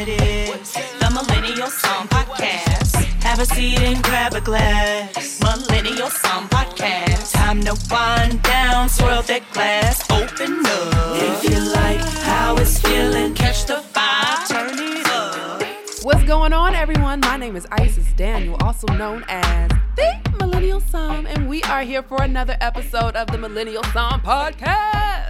it is. The Millennial Somm Podcast. Have a seat and grab a glass. Millennial Somm Podcast. Time to wind down, swirl that glass, open up. If you like how it's feeling, catch the vibe, turn it up. What's going on, everyone? My name is Isis Daniel, also known as the Millennial Somm, and we are here for another episode of the Millennial Somm podcast.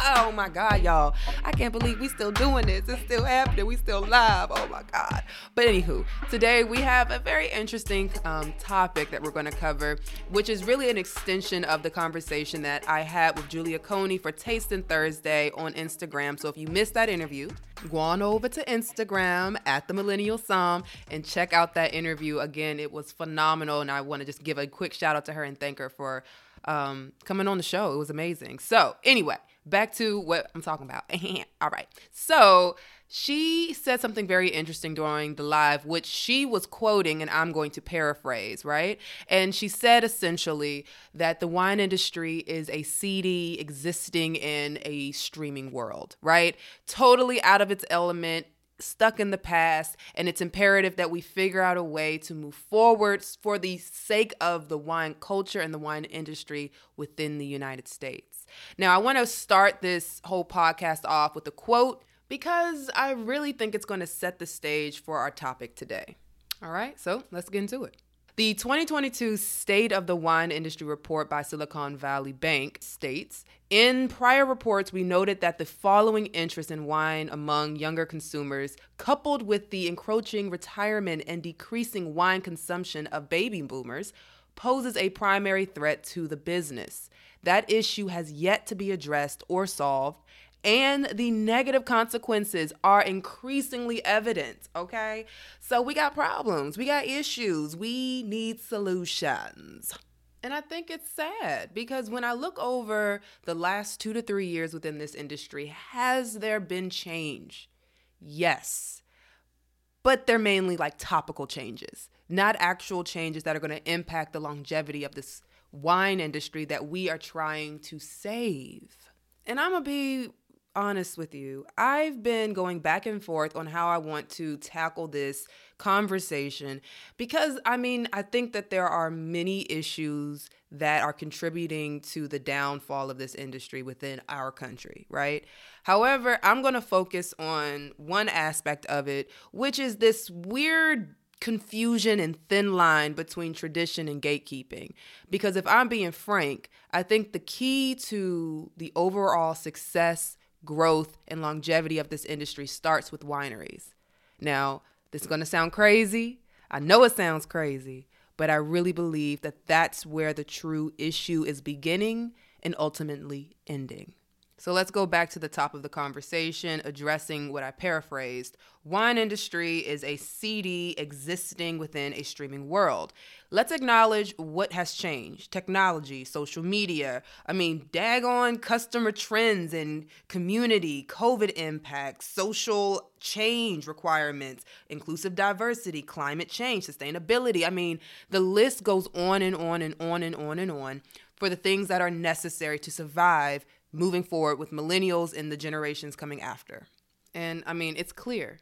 Oh my God, y'all. I can't believe we still doing this. It's still happening. We still live. Oh my God. But anywho, today we have a very interesting um, topic that we're going to cover, which is really an extension of the conversation that I had with Julia Coney for Tasting Thursday on Instagram. So if you missed that interview, go on over to Instagram at the Millennial Somm and check out that interview. Again, it was phenomenal, and I want to just give a quick shout out to her and thank her for um, coming on the show. It was amazing. So anyway, back to what I'm talking about. All right. So she said something very interesting during the live, which she was quoting, and I'm going to paraphrase, right? And she said essentially that the wine industry is a CD existing in a streaming world, right? Totally out of its element stuck in the past and it's imperative that we figure out a way to move forward for the sake of the wine culture and the wine industry within the United States. Now, I want to start this whole podcast off with a quote because I really think it's going to set the stage for our topic today. All right, so let's get into it. The 2022 State of the Wine Industry report by Silicon Valley Bank states In prior reports, we noted that the following interest in wine among younger consumers, coupled with the encroaching retirement and decreasing wine consumption of baby boomers, poses a primary threat to the business. That issue has yet to be addressed or solved, and the negative consequences are increasingly evident, okay? So we got problems, we got issues, we need solutions. And I think it's sad because when I look over the last two to three years within this industry, has there been change? Yes. But they're mainly like topical changes, not actual changes that are going to impact the longevity of this wine industry that we are trying to save. And I'm going to be honest with you. I've been going back and forth on how I want to tackle this conversation because I mean, I think that there are many issues that are contributing to the downfall of this industry within our country, right? However, I'm going to focus on one aspect of it, which is this weird confusion and thin line between tradition and gatekeeping. Because if I'm being frank, I think the key to the overall success growth and longevity of this industry starts with wineries. Now, this is going to sound crazy. I know it sounds crazy, but I really believe that that's where the true issue is beginning and ultimately ending. So let's go back to the top of the conversation, addressing what I paraphrased. Wine industry is a CD existing within a streaming world. Let's acknowledge what has changed. Technology, social media, I mean, daggone customer trends and community, COVID impacts, social change requirements, inclusive diversity, climate change, sustainability. I mean, the list goes on and on and on and on and on for the things that are necessary to survive moving forward with millennials and the generations coming after. And I mean, it's clear.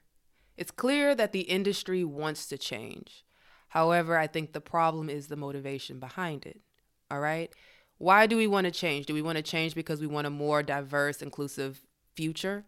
It's clear that the industry wants to change. However, I think the problem is the motivation behind it. All right? Why do we want to change? Do we want to change because we want a more diverse, inclusive future?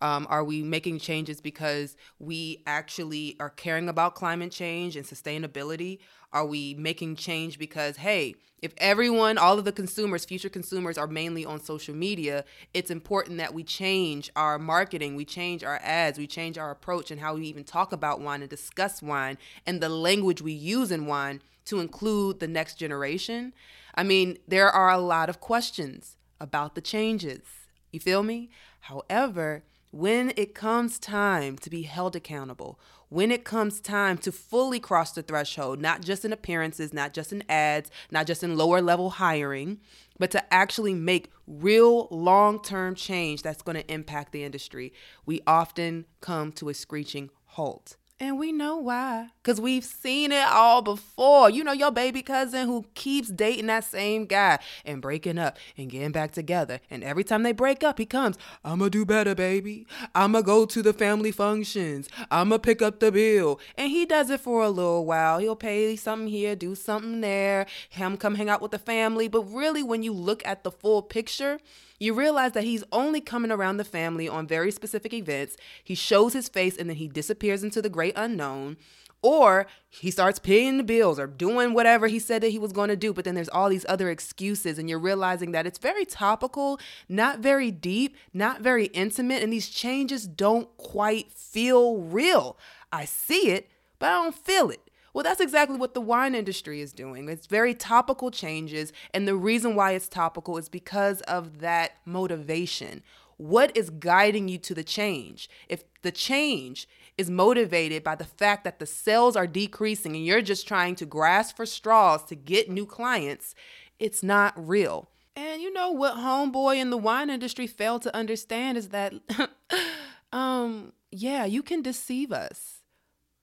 Um, are we making changes because we actually are caring about climate change and sustainability? Are we making change because, hey, if everyone, all of the consumers, future consumers are mainly on social media, it's important that we change our marketing, we change our ads, we change our approach and how we even talk about wine and discuss wine and the language we use in wine to include the next generation? I mean, there are a lot of questions about the changes. You feel me? However, when it comes time to be held accountable, when it comes time to fully cross the threshold, not just in appearances, not just in ads, not just in lower level hiring, but to actually make real long term change that's going to impact the industry, we often come to a screeching halt. And we know why. Because we've seen it all before. You know, your baby cousin who keeps dating that same guy and breaking up and getting back together. And every time they break up, he comes, I'm going to do better, baby. I'm going to go to the family functions. I'm going to pick up the bill. And he does it for a little while. He'll pay something here, do something there, him come hang out with the family. But really, when you look at the full picture, you realize that he's only coming around the family on very specific events. He shows his face and then he disappears into the great unknown. Or he starts paying the bills or doing whatever he said that he was going to do. But then there's all these other excuses, and you're realizing that it's very topical, not very deep, not very intimate, and these changes don't quite feel real. I see it, but I don't feel it. Well, that's exactly what the wine industry is doing. It's very topical changes. And the reason why it's topical is because of that motivation. What is guiding you to the change? If the change is motivated by the fact that the sales are decreasing and you're just trying to grasp for straws to get new clients, it's not real. And you know what homeboy in the wine industry failed to understand is that um yeah, you can deceive us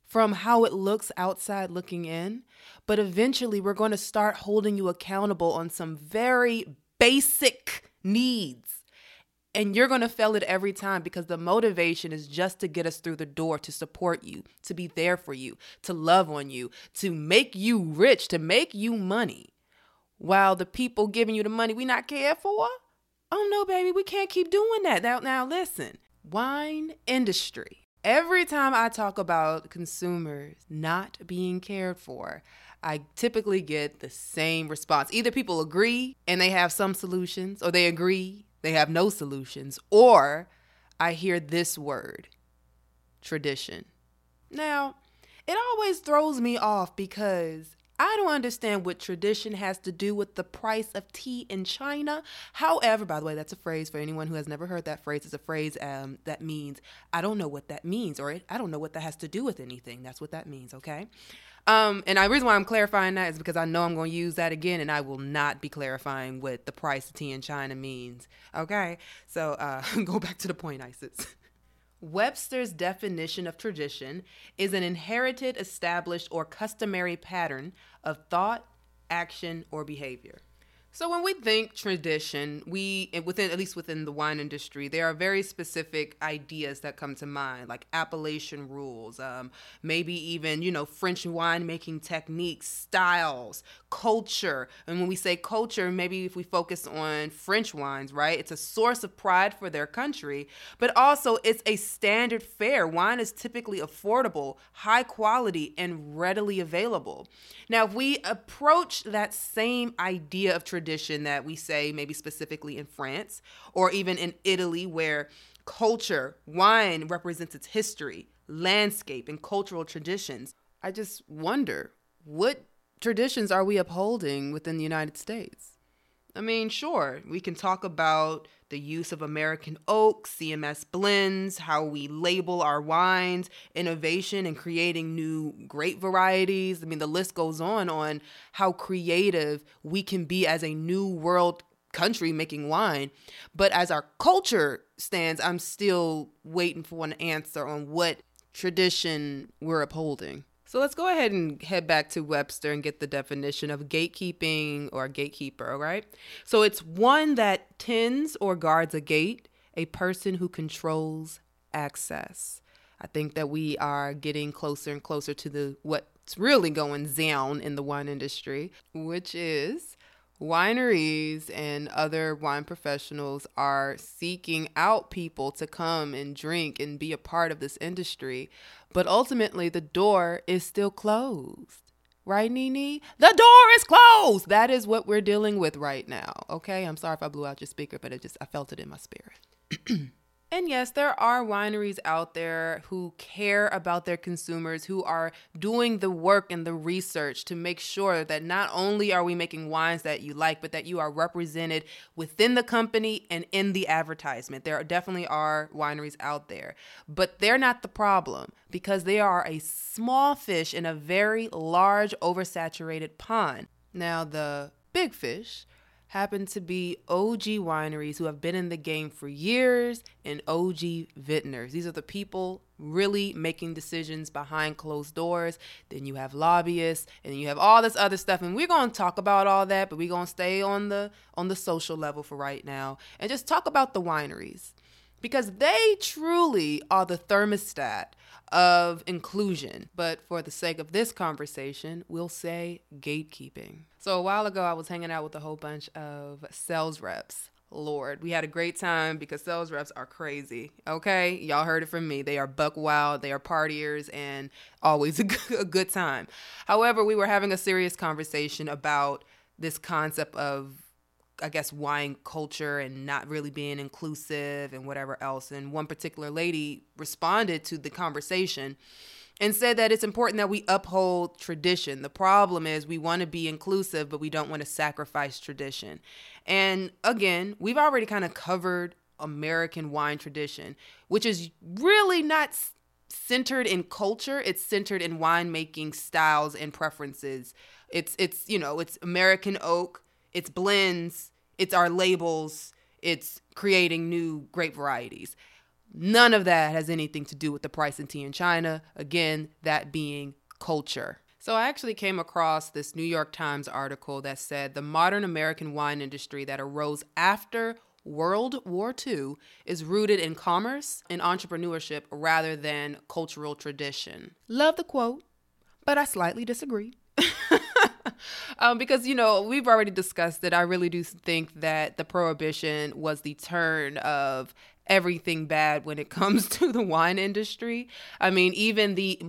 from how it looks outside looking in. But eventually, we're going to start holding you accountable on some very basic needs. And you're going to fail it every time because the motivation is just to get us through the door, to support you, to be there for you, to love on you, to make you rich, to make you money. While the people giving you the money we not care for? Oh no, baby, we can't keep doing that. Now, now listen, wine industry Every time I talk about consumers not being cared for, I typically get the same response. Either people agree and they have some solutions, or they agree they have no solutions, or I hear this word tradition. Now, it always throws me off because I don't understand what tradition has to do with the price of tea in China. However, by the way, that's a phrase for anyone who has never heard that phrase. It's a phrase um, that means I don't know what that means, or I don't know what that has to do with anything. That's what that means, okay? Um, and the reason why I'm clarifying that is because I know I'm going to use that again, and I will not be clarifying what the price of tea in China means. Okay, so uh, go back to the point, Isis. Webster's definition of tradition is an inherited, established, or customary pattern of thought, action, or behavior. So when we think tradition, we within at least within the wine industry, there are very specific ideas that come to mind, like appellation rules, um, maybe even you know French winemaking techniques, styles, culture. And when we say culture, maybe if we focus on French wines, right? It's a source of pride for their country, but also it's a standard fare. Wine is typically affordable, high quality, and readily available. Now, if we approach that same idea of tradition tradition that we say maybe specifically in France or even in Italy where culture, wine represents its history, landscape, and cultural traditions. I just wonder what traditions are we upholding within the United States? I mean, sure, we can talk about the use of American oak, CMS blends, how we label our wines, innovation and creating new grape varieties. I mean, the list goes on on how creative we can be as a new world country making wine. But as our culture stands, I'm still waiting for an answer on what tradition we're upholding. So let's go ahead and head back to Webster and get the definition of gatekeeping or gatekeeper, all right? So it's one that tends or guards a gate, a person who controls access. I think that we are getting closer and closer to the what's really going down in the wine industry, which is wineries and other wine professionals are seeking out people to come and drink and be a part of this industry. But ultimately, the door is still closed. Right, Nini? The door is closed. That is what we're dealing with right now. Okay. I'm sorry if I blew out your speaker, but it just, I felt it in my spirit. And yes, there are wineries out there who care about their consumers, who are doing the work and the research to make sure that not only are we making wines that you like, but that you are represented within the company and in the advertisement. There definitely are wineries out there, but they're not the problem because they are a small fish in a very large, oversaturated pond. Now, the big fish happen to be OG wineries who have been in the game for years and OG vintners. These are the people really making decisions behind closed doors. Then you have lobbyists and you have all this other stuff and we're going to talk about all that, but we're going to stay on the on the social level for right now and just talk about the wineries because they truly are the thermostat of inclusion. But for the sake of this conversation, we'll say gatekeeping. So a while ago, I was hanging out with a whole bunch of sales reps. Lord, we had a great time because sales reps are crazy. Okay, y'all heard it from me. They are buck wild, they are partiers, and always a good time. However, we were having a serious conversation about this concept of I guess wine culture and not really being inclusive and whatever else. And one particular lady responded to the conversation and said that it's important that we uphold tradition. The problem is we want to be inclusive, but we don't want to sacrifice tradition. And again, we've already kind of covered American wine tradition, which is really not centered in culture. It's centered in winemaking styles and preferences. It's it's you know it's American oak it's blends, it's our labels, it's creating new grape varieties. None of that has anything to do with the price in tea in China. Again, that being culture. So I actually came across this New York Times article that said the modern American wine industry that arose after World War II is rooted in commerce and entrepreneurship rather than cultural tradition. Love the quote, but I slightly disagree. um, because you know we've already discussed it. I really do think that the prohibition was the turn of everything bad when it comes to the wine industry. I mean, even the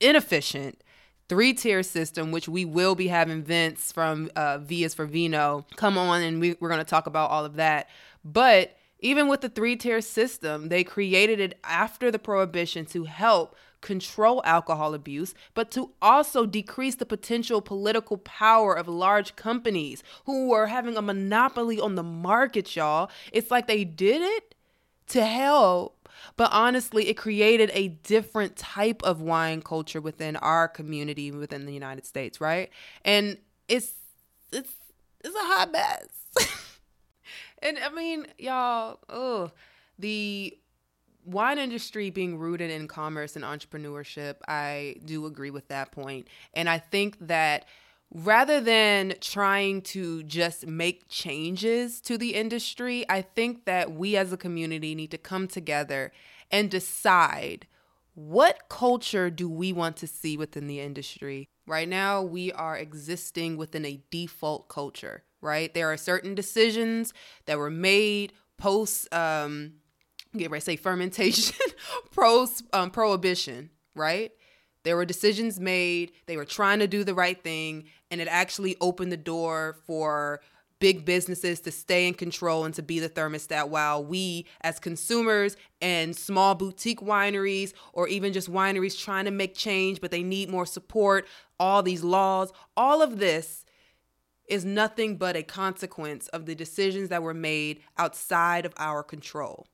inefficient three tier system, which we will be having Vince from uh, V is for Vino come on, and we, we're going to talk about all of that. But even with the three tier system, they created it after the prohibition to help control alcohol abuse, but to also decrease the potential political power of large companies who were having a monopoly on the market, y'all. It's like they did it to help. But honestly, it created a different type of wine culture within our community within the United States, right? And it's it's it's a hot mess. and I mean, y'all, oh, the wine industry being rooted in commerce and entrepreneurship, I do agree with that point. And I think that rather than trying to just make changes to the industry, I think that we as a community need to come together and decide what culture do we want to see within the industry. Right now, we are existing within a default culture, right? There are certain decisions that were made post um, get ready say fermentation, pros um, prohibition, right? There were decisions made. They were trying to do the right thing, and it actually opened the door for big businesses to stay in control and to be the thermostat while we as consumers and small boutique wineries or even just wineries trying to make change but they need more support all these laws all of this is nothing but a consequence of the decisions that were made outside of our control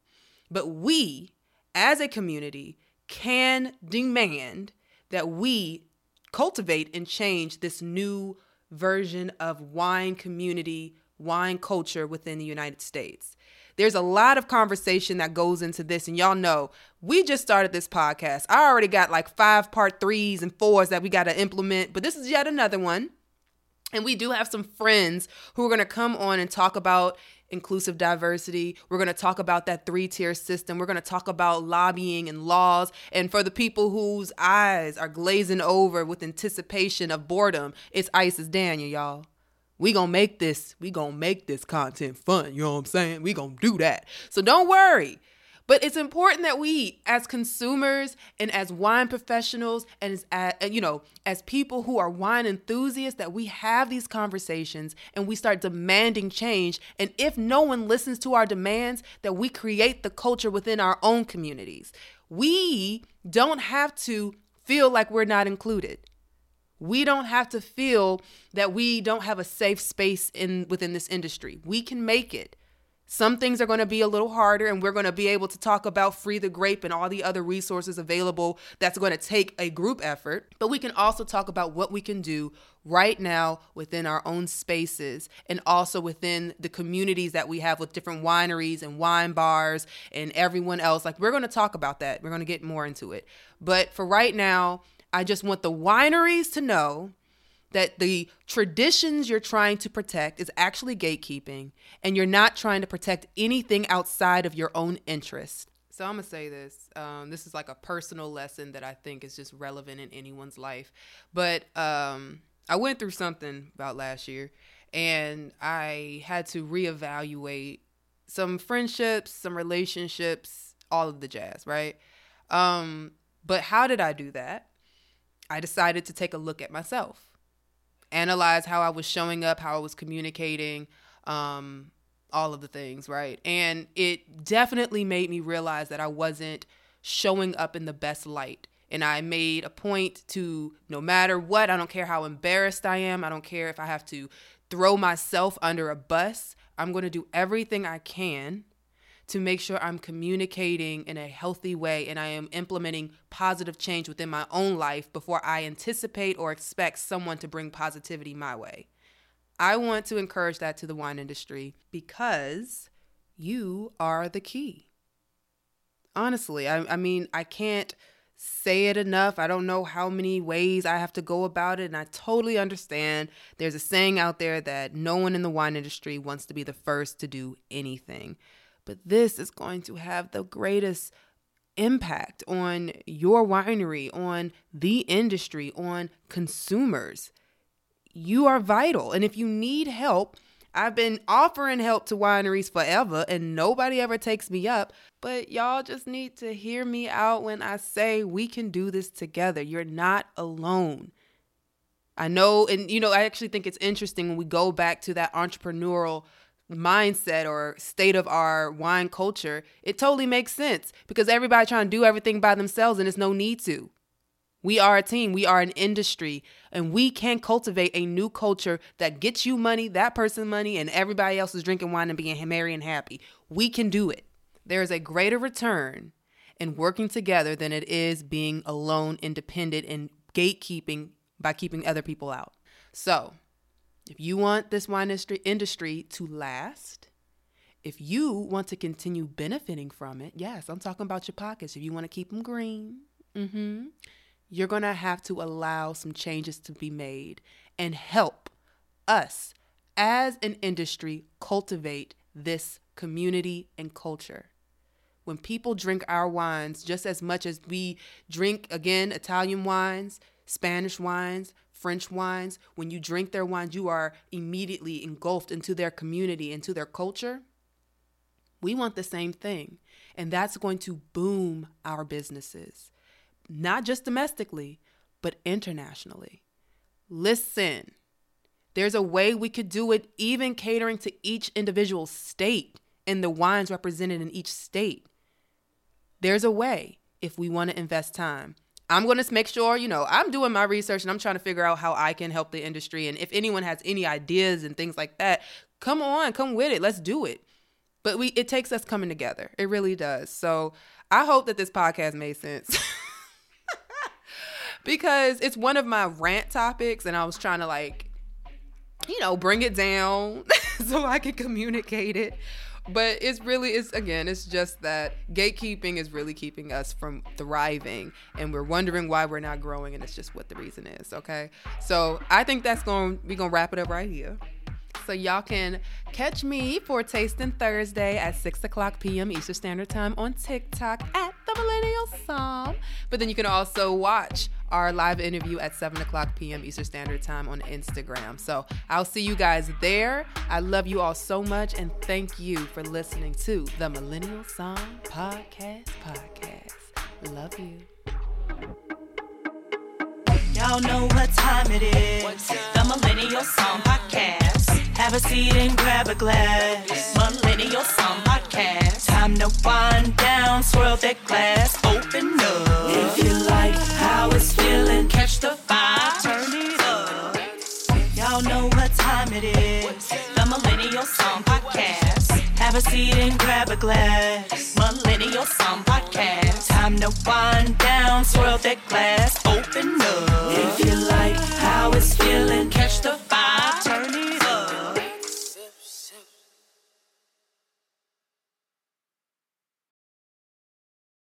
but we, as a community, can demand that we cultivate and change this new version of wine community, wine culture within the United States. There's a lot of conversation that goes into this, and y'all know we just started this podcast. I already got like five part threes and fours that we got to implement, but this is yet another one. And we do have some friends who are going to come on and talk about inclusive diversity. We're going to talk about that three tier system. We're going to talk about lobbying and laws. And for the people whose eyes are glazing over with anticipation of boredom, it's Isis Daniel, y'all. We gonna make this, we gonna make this content fun. You know what I'm saying? We gonna do that. So don't worry. But it's important that we, as consumers and as wine professionals, and as, as you know, as people who are wine enthusiasts, that we have these conversations and we start demanding change. And if no one listens to our demands, that we create the culture within our own communities. We don't have to feel like we're not included. We don't have to feel that we don't have a safe space in within this industry. We can make it. Some things are going to be a little harder, and we're going to be able to talk about Free the Grape and all the other resources available that's going to take a group effort. But we can also talk about what we can do right now within our own spaces and also within the communities that we have with different wineries and wine bars and everyone else. Like, we're going to talk about that. We're going to get more into it. But for right now, I just want the wineries to know that the traditions you're trying to protect is actually gatekeeping and you're not trying to protect anything outside of your own interest. So I'm gonna say this. Um, this is like a personal lesson that I think is just relevant in anyone's life. But um, I went through something about last year, and I had to reevaluate some friendships, some relationships, all of the jazz, right? Um, but how did I do that? I decided to take a look at myself analyze how I was showing up, how I was communicating, um, all of the things, right? And it definitely made me realize that I wasn't showing up in the best light. And I made a point to no matter what, I don't care how embarrassed I am, I don't care if I have to throw myself under a bus, I'm going to do everything I can to make sure I'm communicating in a healthy way and I am implementing positive change within my own life before I anticipate or expect someone to bring positivity my way. I want to encourage that to the wine industry because you are the key. Honestly, I, I mean, I can't say it enough. I don't know how many ways I have to go about it. And I totally understand there's a saying out there that no one in the wine industry wants to be the first to do anything. But this is going to have the greatest impact on your winery, on the industry, on consumers. You are vital. And if you need help, I've been offering help to wineries forever and nobody ever takes me up. But y'all just need to hear me out when I say we can do this together. You're not alone. I know, and you know, I actually think it's interesting when we go back to that entrepreneurial mindset or state of our wine culture, it totally makes sense because everybody trying to do everything by themselves and there's no need to. We are a team, we are an industry, and we can cultivate a new culture that gets you money, that person money, and everybody else is drinking wine and being merry and happy. We can do it. There is a greater return in working together than it is being alone, independent, and gatekeeping by keeping other people out. So, if you want this wine industry, industry to last, if you want to continue benefiting from it, yes, I'm talking about your pockets. If you want to keep them green, mm-hmm, you're going to have to allow some changes to be made and help us as an industry cultivate this community and culture. When people drink our wines just as much as we drink, again, Italian wines, Spanish wines, French wines, when you drink their wines, you are immediately engulfed into their community, into their culture. We want the same thing. And that's going to boom our businesses, not just domestically, but internationally. Listen, there's a way we could do it, even catering to each individual state and the wines represented in each state. There's a way if we want to invest time. I'm going to make sure, you know, I'm doing my research and I'm trying to figure out how I can help the industry. And if anyone has any ideas and things like that, come on, come with it. Let's do it. But we it takes us coming together. It really does. So I hope that this podcast made sense. because it's one of my rant topics and I was trying to like you know, bring it down so I can communicate it but it's really it's again it's just that gatekeeping is really keeping us from thriving and we're wondering why we're not growing and it's just what the reason is okay so i think that's going we're gonna wrap it up right here so y'all can catch me for Tasting Thursday at 6 o'clock p.m. Eastern Standard Time on TikTok at The Millennial Somm. But then you can also watch our live interview at 7 o'clock p.m. Eastern Standard Time on Instagram. So I'll see you guys there. I love you all so much and thank you for listening to the Millennial Somm Podcast Podcast. Love you. Y'all know what time it is. The Millennial Somm Podcast. Have a seat and grab a glass. Millennial Somm Podcast. Time to wind down, swirl that glass, up. If you like how it's feeling, catch the fire. turn it up. Y'all know what time it is. The Millennial Somm Podcast. Have a seat and grab a glass. Millennial Somm Podcast. Time to wind down, swirl that glass, open up. If you like how it's feeling, catch the